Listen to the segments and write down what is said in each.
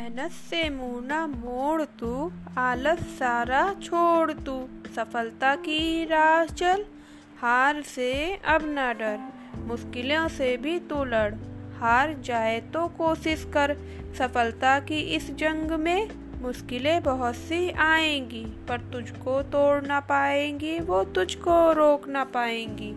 मेहनत से मुँह न मोड़ तू, आलस सारा छोड़ तू। सफलता की राह चल, हार से अब न डर, मुश्किलों से भी तू लड़। हार जाए तो कोशिश कर, सफलता की इस जंग में मुश्किलें बहुत सी आएँगी, पर तुझको तोड़ ना पाएँगी, वो तुझको रोक ना पाएँगी।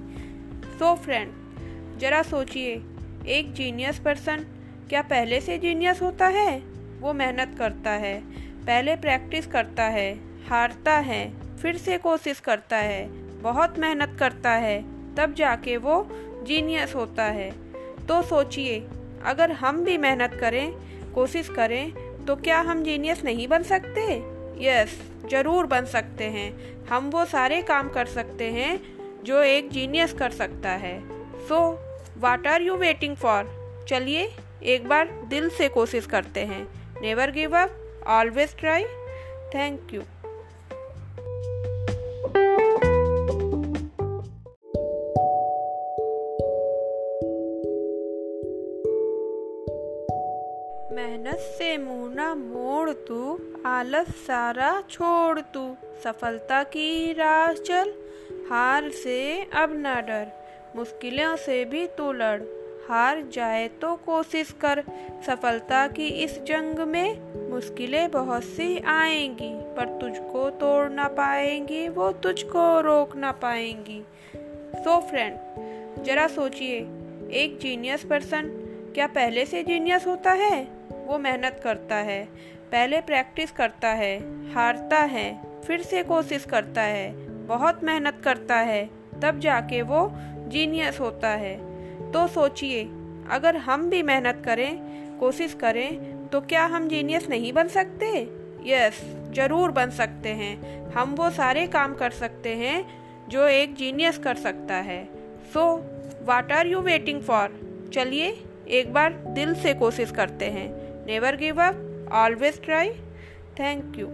सो फ्रेंड जरा सोचिए, एक जीनियस पर्सन क्या पहले से जीनियस होता है? वो मेहनत करता है, पहले प्रैक्टिस करता है, हारता है, फिर से कोशिश करता है, बहुत मेहनत करता है, तब जाके वो जीनियस होता है। तो सोचिए, अगर हम भी मेहनत करें, कोशिश करें तो क्या हम जीनियस नहीं बन सकते? यस ज़रूर बन सकते हैं। हम वो सारे काम कर सकते हैं, जो एक जीनियस कर सकता है। So what are you waiting for चलिए, एक बार दिल से कोशिश करते हैं। Never give up always try thank you मेहनत से मुँह मोड़ तू, आलस सारा छोड़ तू। सफलता की राह चल, हार से अब न डर, मुश्किलों से भी तू लड़। हार जाए तो कोशिश कर। सफलता की इस जंग में मुश्किलें बहुत सी आएँगी, पर तुझको तोड़ ना पाएँगी, वो तुझको रोक ना पाएँगी। सो फ्रेंड जरा सोचिए, एक जीनियस पर्सन क्या पहले से जीनियस होता है? वो मेहनत करता है, पहले प्रैक्टिस करता है, हारता है, फिर से कोशिश करता है, बहुत मेहनत करता है, तब जाके वो जीनियस होता है। तो सोचिए, अगर हम भी मेहनत करें, कोशिश करें तो क्या हम जीनियस नहीं बन सकते? यस ज़रूर बन सकते हैं। हम वो सारे काम कर सकते हैं, जो एक जीनियस कर सकता है। So what are you waiting for चलिए, एक बार दिल से कोशिश करते हैं। Never give up always try thank you